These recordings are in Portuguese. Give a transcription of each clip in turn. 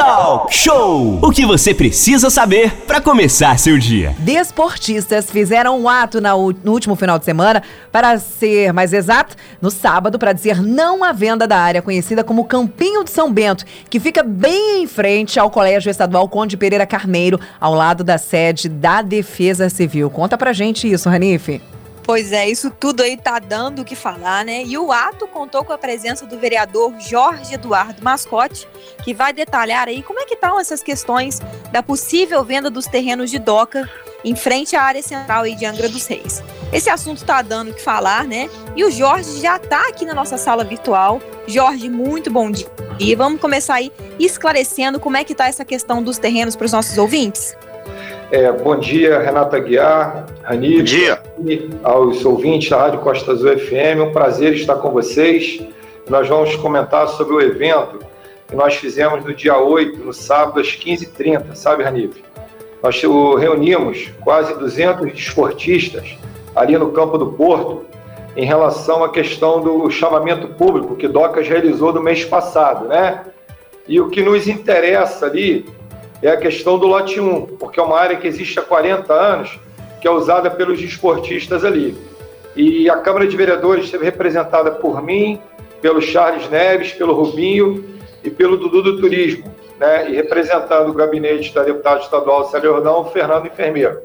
Talk Show! O que você precisa saber para começar seu dia. Desportistas fizeram um ato no último final de semana, para ser mais exato, no sábado, para dizer não à venda da área conhecida como Campinho de São Bento, que fica bem em frente ao Colégio Estadual Conde Pereira Carneiro, ao lado da sede da Defesa Civil. Conta pra gente isso, Ranife. Pois é, isso tudo aí tá dando o que falar, né? E o ato contou com a presença do vereador Jorge Eduardo Mascote, que vai detalhar aí como é que estão essas questões da possível venda dos terrenos de doca em frente à área central aí de Angra dos Reis. Esse assunto tá dando o que falar, né? E o Jorge já tá aqui na nossa sala virtual. Jorge, muito bom dia. E vamos começar aí esclarecendo como é que tá essa questão dos terrenos para os nossos ouvintes. É, bom dia, Renata Guiar, Rani, bom dia. aos ouvintes da Rádio Costa Azul FM. Um prazer estar com vocês. Nós vamos comentar sobre o evento que nós fizemos no dia 8, no sábado, às 15h30, sabe, Ranif? Nós reunimos quase 200 desportistas ali no Campo do Porto em relação à questão do chamamento público que Docas realizou no mês passado, né? E o que nos interessa ali é a questão do lote 1, porque é uma área que existe há 40 anos, que é usada pelos desportistas ali. E a Câmara de Vereadores esteve representada por mim, pelo Charles Neves, pelo Rubinho e pelo Dudu do Turismo, né? e representando o gabinete da deputada estadual Célia Jordão, Fernando Enfermeiro.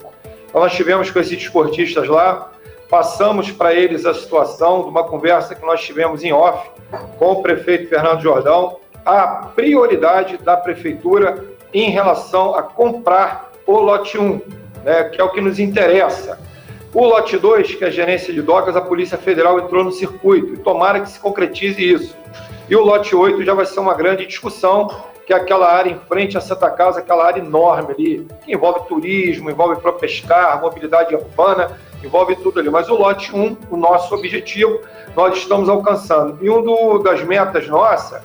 Então nós tivemos com esses desportistas lá, passamos para eles a situação de uma conversa que nós tivemos em off com o prefeito Fernando Jordão, a prioridade da prefeitura em relação a comprar o lote 1, né, que é o que nos interessa. O lote 2, que é a gerência de docas, a Polícia Federal entrou no circuito, e tomara que se concretize isso. E o lote 8 já vai ser uma grande discussão, que é aquela área em frente à Santa Casa, aquela área enorme ali, que envolve turismo, envolve para pescar, mobilidade urbana, envolve tudo ali. Mas o lote 1, o nosso objetivo, nós estamos alcançando. E um do, das metas nossa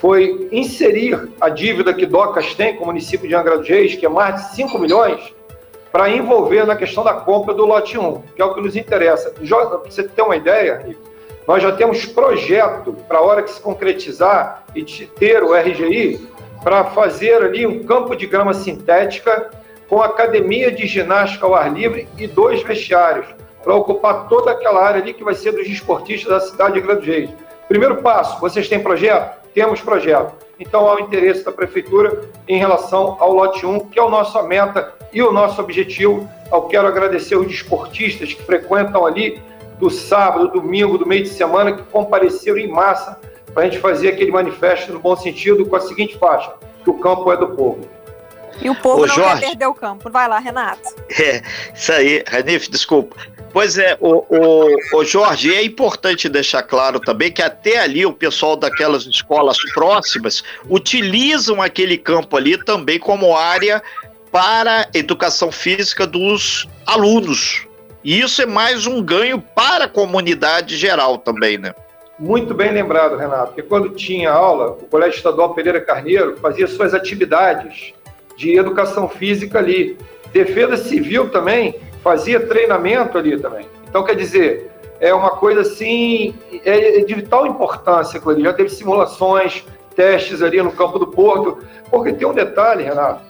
foi inserir a dívida que Docas tem com o município de Angra dos Reis, que é mais de 5 milhões, para envolver na questão da compra do lote 1, que é o que nos interessa. Para você ter uma ideia, nós já temos projeto para a hora que se concretizar e ter o RGI, para fazer ali um campo de grama sintética com academia de ginástica ao ar livre e dois vestiários, para ocupar toda aquela área ali que vai ser dos esportistas da cidade de dos Reis. Primeiro passo, vocês têm projeto? Temos projeto. Então, há o interesse da Prefeitura em relação ao lote 1, que é o nossa meta e o nosso objetivo. Eu quero agradecer os desportistas que frequentam ali do sábado, domingo, do meio de semana, que compareceram em massa para a gente fazer aquele manifesto no bom sentido com a seguinte faixa, que o campo é do povo. E o povo Ô, não Jorge, quer perder o campo. Vai lá, Renato. É, isso aí, Ranif, desculpa. Pois é, o, o, o Jorge, é importante deixar claro também que até ali o pessoal daquelas escolas próximas utilizam aquele campo ali também como área para educação física dos alunos. E isso é mais um ganho para a comunidade geral também, né? Muito bem lembrado, Renato, porque quando tinha aula, o Colégio Estadual Pereira Carneiro fazia suas atividades de educação física ali. Defesa Civil também fazia treinamento ali também. Então, quer dizer, é uma coisa assim, é de vital importância, ali. Já teve simulações, testes ali no campo do Porto, porque tem um detalhe, Renato,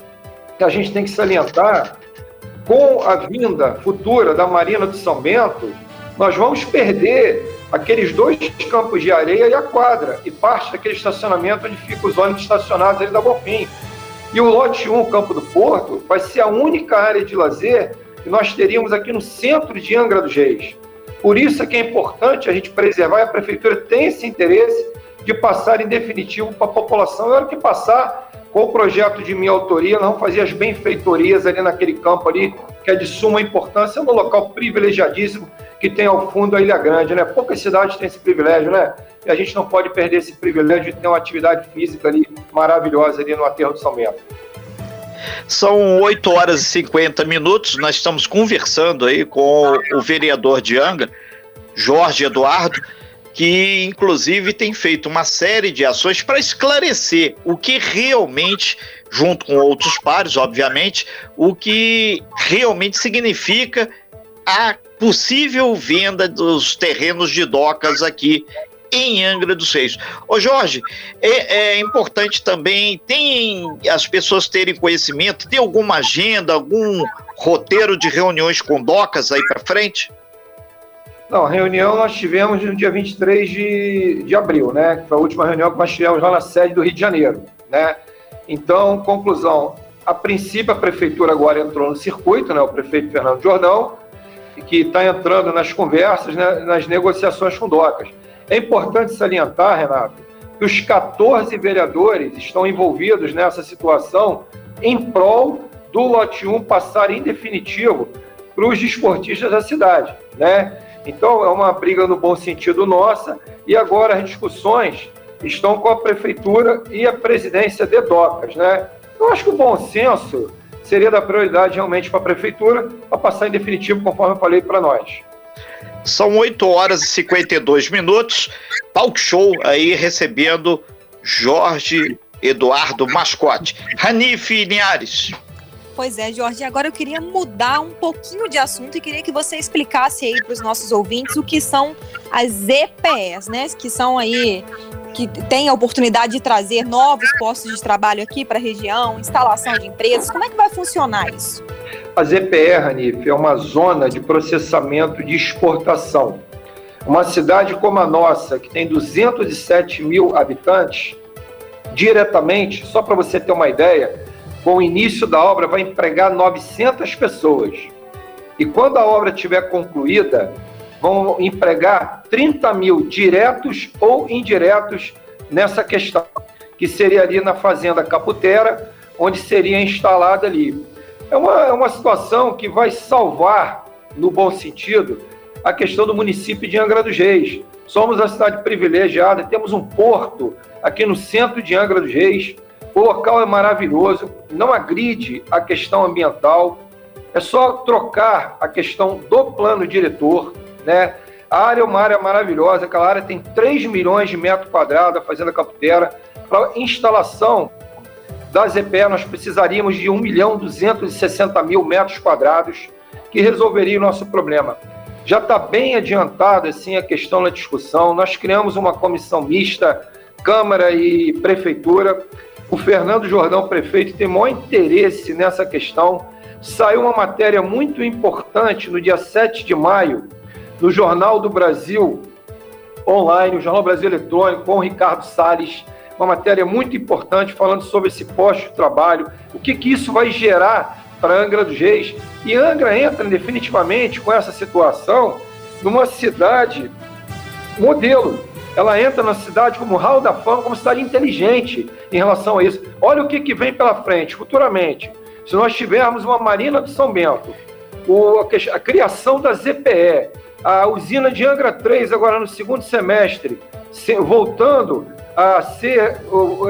que a gente tem que salientar, com a vinda futura da Marina do São Bento, nós vamos perder aqueles dois campos de areia e a quadra, e parte daquele estacionamento onde ficam os ônibus estacionados ali da Bofim. E o lote 1, Campo do Porto, vai ser a única área de lazer que nós teríamos aqui no centro de Angra dos Reis. Por isso é que é importante a gente preservar e a prefeitura tem esse interesse de passar em definitivo para a população. Eu que passar com o projeto de minha autoria, vamos fazer as benfeitorias ali naquele campo ali, que é de suma importância, no local privilegiadíssimo que tem ao fundo a Ilha Grande, né? Poucas cidades têm esse privilégio, né? E a gente não pode perder esse privilégio de ter uma atividade física ali maravilhosa ali no aterro de São Bento. São 8 horas e 50 minutos. Nós estamos conversando aí com o vereador de Angra, Jorge Eduardo, que inclusive tem feito uma série de ações para esclarecer o que realmente, junto com outros pares, obviamente, o que realmente significa a possível venda dos terrenos de docas aqui em Angra dos Reis. Ô Jorge, é, é, importante também, tem as pessoas terem conhecimento, tem alguma agenda, algum roteiro de reuniões com docas aí para frente? Não, a reunião nós tivemos no dia 23 de, de abril, né? Que foi a última reunião que nós tivemos lá na sede do Rio de Janeiro, né? Então, conclusão, a princípio a prefeitura agora entrou no circuito, né? O prefeito Fernando Jordão, que está entrando nas conversas, né, nas negociações com docas. É importante salientar, Renato, que os 14 vereadores estão envolvidos nessa situação em prol do lote 1 passar em definitivo para os desportistas da cidade, né? Então é uma briga no bom sentido nossa e agora as discussões estão com a prefeitura e a presidência de docas, né? Eu acho que o bom senso seria da prioridade realmente para a prefeitura para passar em definitivo, conforme eu falei para nós. São 8 horas e 52 minutos. Talk show aí recebendo Jorge Eduardo Mascote. Ranife Linhares. Pois é, Jorge. Agora eu queria mudar um pouquinho de assunto e queria que você explicasse aí para os nossos ouvintes o que são as EPS, né? Que são aí que tem a oportunidade de trazer novos postos de trabalho aqui para a região, instalação de empresas. Como é que vai funcionar isso? A ZPR, Ranif, é uma zona de processamento de exportação. Uma cidade como a nossa, que tem 207 mil habitantes, diretamente, só para você ter uma ideia, com o início da obra vai empregar 900 pessoas. E quando a obra estiver concluída, vão empregar 30 mil diretos ou indiretos nessa questão, que seria ali na Fazenda Caputera, onde seria instalada ali. É uma, é uma situação que vai salvar, no bom sentido, a questão do município de Angra dos Reis. Somos a cidade privilegiada, temos um porto aqui no centro de Angra dos Reis. O local é maravilhoso, não agride a questão ambiental. É só trocar a questão do plano diretor, né? A área é uma área maravilhosa, aquela área tem 3 milhões de metros quadrados, a Fazenda Caputera. Para instalação da ZPE, nós precisaríamos de 1 milhão 260 mil metros quadrados, que resolveria o nosso problema. Já está bem adiantada assim, a questão da discussão. Nós criamos uma comissão mista, Câmara e Prefeitura. O Fernando Jordão, prefeito, tem maior interesse nessa questão. Saiu uma matéria muito importante no dia 7 de maio, no Jornal do Brasil online, o Jornal Brasil Eletrônico, com o Ricardo Salles, uma matéria muito importante falando sobre esse posto de trabalho, o que, que isso vai gerar para Angra dos Reis. E Angra entra definitivamente com essa situação numa cidade modelo. Ela entra na cidade como hall da fama, como cidade inteligente em relação a isso. Olha o que, que vem pela frente, futuramente. Se nós tivermos uma Marina do São Bento, a criação da ZPE, a usina de Angra 3 agora no segundo semestre, se, voltando a ser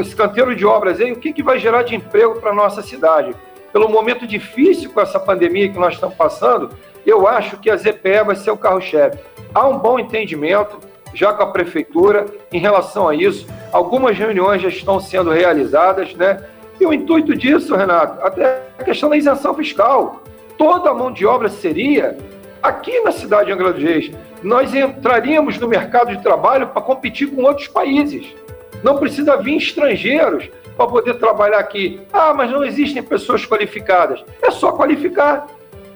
esse canteiro de obras aí, o que, que vai gerar de emprego para a nossa cidade? Pelo momento difícil com essa pandemia que nós estamos passando, eu acho que a ZPE vai ser o carro-chefe. Há um bom entendimento já com a prefeitura em relação a isso. Algumas reuniões já estão sendo realizadas, né? E o intuito disso, Renato, até a questão da isenção fiscal. Toda a mão de obra seria aqui na cidade de Angra dos Reis. Nós entraríamos no mercado de trabalho para competir com outros países. Não precisa vir estrangeiros para poder trabalhar aqui. Ah, mas não existem pessoas qualificadas. É só qualificar.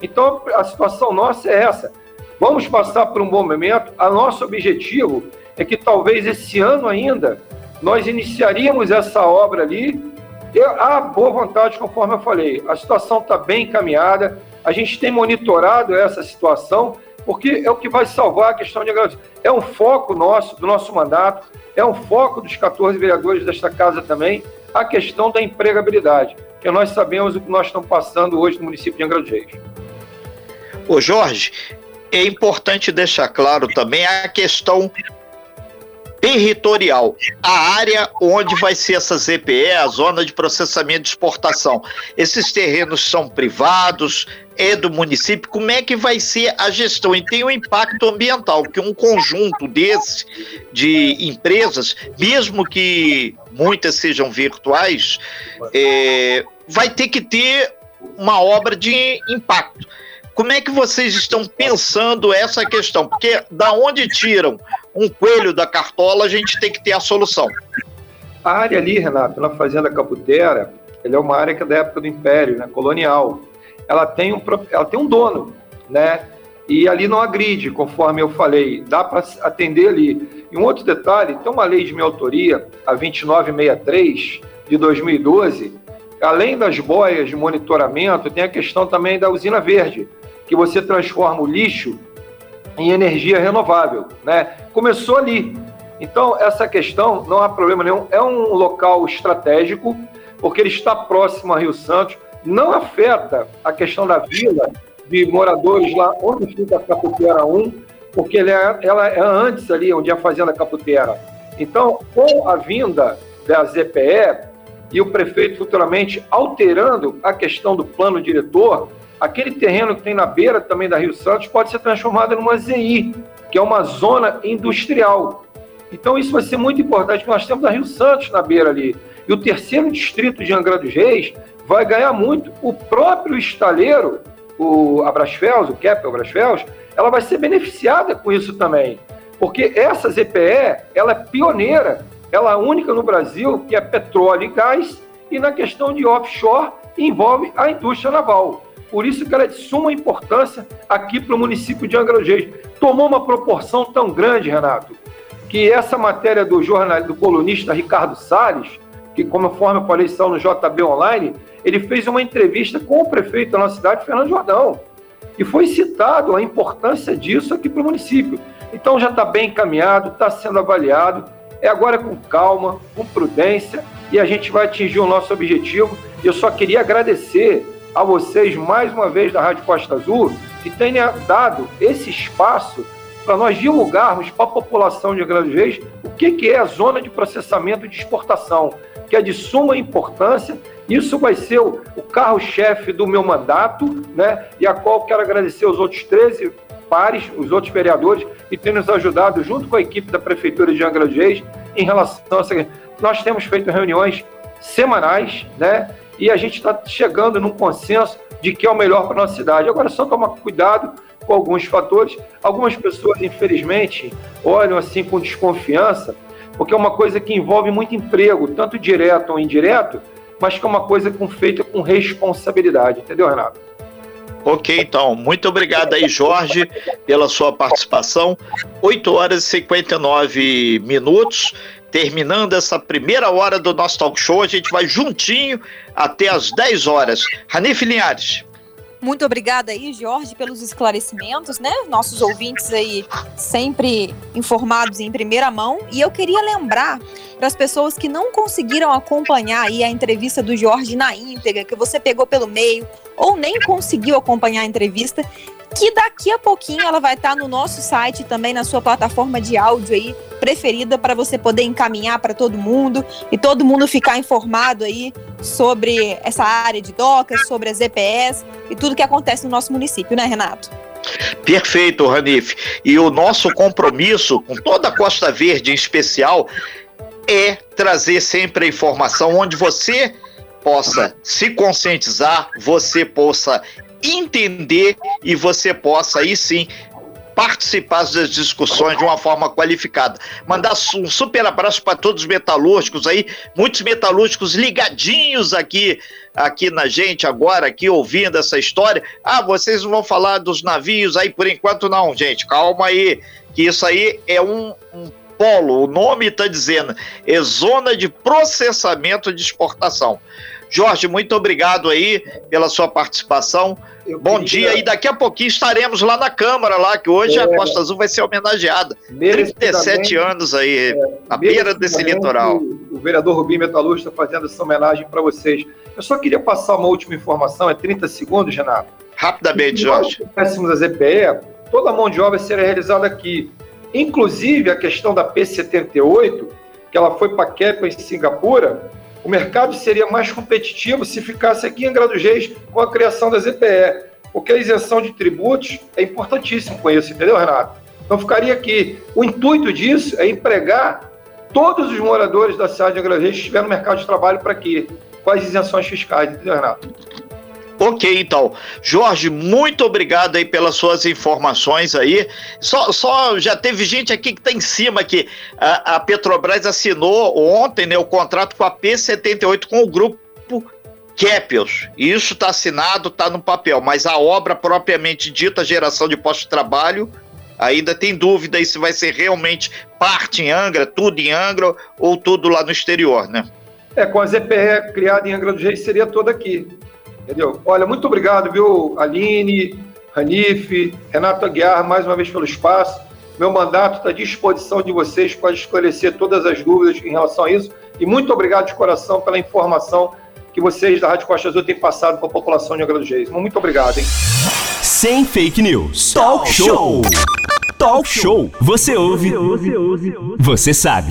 Então, a situação nossa é essa. Vamos passar por um bom momento. A nosso objetivo é que talvez esse ano ainda nós iniciaríamos essa obra ali. Eu, há boa vontade, conforme eu falei. A situação está bem encaminhada. A gente tem monitorado essa situação, porque é o que vai salvar a questão de agravamento. É um foco nosso, do nosso mandato, é um foco dos 14 vereadores desta casa também, a questão da empregabilidade, que nós sabemos o que nós estamos passando hoje no município de Angra dos Reis. Ô Jorge, é importante deixar claro também a questão territorial, a área onde vai ser essa ZPE, a zona de processamento de exportação. Esses terrenos são privados, é do município, como é que vai ser a gestão? E tem o um impacto ambiental, que um conjunto desse de empresas, mesmo que muitas sejam virtuais, é, vai ter que ter uma obra de impacto. Como é que vocês estão pensando essa questão? Porque da onde tiram um coelho da cartola, a gente tem que ter a solução. A área ali, Renato, na Fazenda Caputera, ela é uma área que é da época do Império, né, colonial. Ela tem um, ela tem um dono, né? E ali não agride, conforme eu falei, dá para atender ali. E um outro detalhe, tem uma lei de minha autoria, a 2963 de 2012, além das boias de monitoramento, tem a questão também da usina verde, que você transforma o lixo em energia renovável, né? Começou ali. Então, essa questão não há problema nenhum, é um local estratégico, porque ele está próximo a Rio Santos, não afeta a questão da vila de moradores lá onde fica a Caputera 1, porque é, ela é antes ali, onde é a Fazenda Caputera. Então, com a vinda da ZPE e o prefeito futuramente alterando a questão do plano diretor, aquele terreno que tem na beira também da Rio Santos pode ser transformado numa ZI, que é uma zona industrial. Então, isso vai ser muito importante, nós temos a Rio Santos na beira ali. E o terceiro distrito de Angra dos Reis vai ganhar muito. O próprio estaleiro, o Abrasfels, o Keppel Abrasfels, ela vai ser beneficiada com isso também. Porque essa ZPE, ela é pioneira, ela é a única no Brasil que é petróleo e gás, e na questão de offshore envolve a indústria naval. Por isso que ela é de suma importância aqui para o município de Angra dos Reis. Tomou uma proporção tão grande, Renato, que essa matéria do jornal do colunista Ricardo Salles, que conforme eu falei, são no JB Online, ele fez uma entrevista com o prefeito da nossa cidade, Fernando Jordão, e foi citado a importância disso aqui para o município. Então já está bem encaminhado, está sendo avaliado, é agora com calma, com prudência, e a gente vai atingir o nosso objetivo. Eu só queria agradecer a vocês mais uma vez da Rádio Costa Azul, que tenha dado esse espaço para nós divulgarmos para a população de Grande Reis o que, que é a zona de processamento de exportação, que é de suma importância. Isso vai ser o, carro-chefe do meu mandato, né? E a qual quero agradecer os outros 13 pares, os outros vereadores, que têm nos ajudado, junto com a equipe da Prefeitura de Angra Reis, em relação a essa. Nós temos feito reuniões semanais, né? E a gente está chegando num consenso de que é o melhor para a nossa cidade. Agora, só tomar cuidado com alguns fatores. Algumas pessoas, infelizmente, olham assim com desconfiança, porque é uma coisa que envolve muito emprego, tanto direto ou indireto, mas que é uma coisa com, feita com responsabilidade, entendeu, Renato? Ok, então, muito obrigado aí, Jorge, pela sua participação. 8 horas e 59 minutos. Terminando essa primeira hora do nosso talk show, a gente vai juntinho até as 10 horas. Ranif Linhares. Muito obrigada aí, Jorge, pelos esclarecimentos, né? Nossos ouvintes aí sempre informados em primeira mão. E eu queria lembrar para as pessoas que não conseguiram acompanhar aí a entrevista do Jorge na íntegra, que você pegou pelo meio ou nem conseguiu acompanhar a entrevista, que daqui a pouquinho ela vai estar no nosso site também na sua plataforma de áudio aí preferida para você poder encaminhar para todo mundo e todo mundo ficar informado aí sobre essa área de docas, sobre as EPS e tudo que acontece no nosso município, né, Renato? Perfeito, Ranif. E o nosso compromisso com toda a Costa Verde em especial é trazer sempre a informação onde você possa se conscientizar, você possa entender e você possa aí sim participar das discussões de uma forma qualificada. Mandar um super abraço para todos os metalúrgicos aí, muitos metalúrgicos ligadinhos aqui aqui na gente agora, aqui ouvindo essa história. Ah, vocês vão falar dos navios aí por enquanto não, gente. Calma aí, que isso aí é um, um polo, o nome está dizendo, é zona de processamento de exportação. Jorge, muito obrigado aí pela sua participação. Eu Bom queria... dia, e daqui a pouquinho estaremos lá na Câmara, lá, que hoje é, a Costa Azul vai ser homenageada. 37 anos aí, é, na beira desse litoral. O, vereador Rubim Metalúrgico está fazendo essa homenagem para vocês. Eu só queria passar uma última informação, é 30 segundos, Renato. Rapidamente, Jorge. Se tivéssemos a ZPE, toda a mão de obra seria realizada aqui. Inclusive a questão da P78, que ela foi para a em Singapura, o mercado seria mais competitivo se ficasse aqui em Angra dos Reis com a criação da ZPE, porque a isenção de tributos é importantíssimo com isso, entendeu, Renato? Então ficaria aqui. O intuito disso é empregar todos os moradores da cidade de Angra Reis que estiver no mercado de trabalho para aqui, com as isenções fiscais, entendeu, Renato? Ok, então. Jorge, muito obrigado aí pelas suas informações aí. Só, só já teve gente aqui que está em cima que a, a, Petrobras assinou ontem né, o contrato com a P78 com o grupo Kepios. Isso está assinado, está no papel, mas a obra propriamente dita, geração de postos de trabalho, ainda tem dúvida aí se vai ser realmente parte em Angra, tudo em Angra ou tudo lá no exterior, né? É, com a ZPE criada em Angra do Reis seria toda aqui. Entendeu? Olha, muito obrigado, viu, Aline, Ranif, Renato Aguiar, mais uma vez pelo espaço. Meu mandato está à disposição de vocês para esclarecer todas as dúvidas em relação a isso. E muito obrigado de coração pela informação que vocês da Rádio Costa Azul têm passado para a população de Angra Reis. Muito obrigado, hein? Sem fake news. Talk show. Talk show. Você ouve. Você sabe.